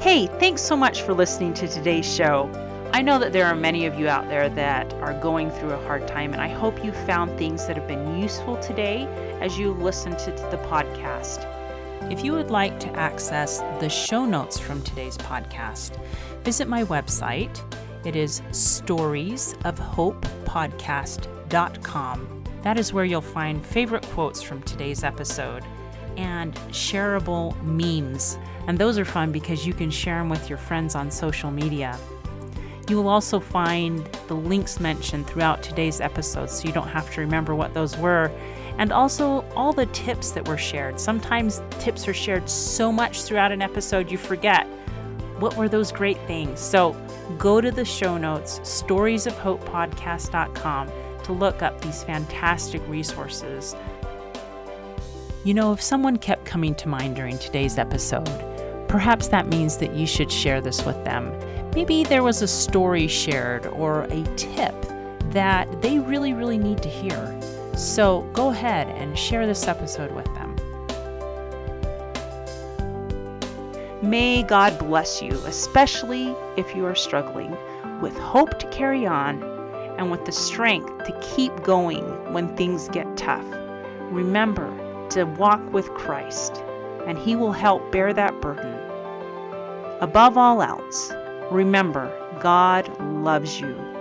Hey, thanks so much for listening to today's show. I know that there are many of you out there that are going through a hard time, and I hope you found things that have been useful today as you listen to the podcast. If you would like to access the show notes from today's podcast, visit my website. It is storiesofhopepodcast.com. That is where you'll find favorite quotes from today's episode and shareable memes. And those are fun because you can share them with your friends on social media. You will also find the links mentioned throughout today's episode so you don't have to remember what those were. And also all the tips that were shared. Sometimes tips are shared so much throughout an episode you forget. What were those great things? So go to the show notes, storiesofhopepodcast.com, to look up these fantastic resources you know, if someone kept coming to mind during today's episode, perhaps that means that you should share this with them. Maybe there was a story shared or a tip that they really, really need to hear. So go ahead and share this episode with them. May God bless you, especially if you are struggling, with hope to carry on and with the strength to keep going when things get tough. Remember, to walk with Christ, and He will help bear that burden. Above all else, remember God loves you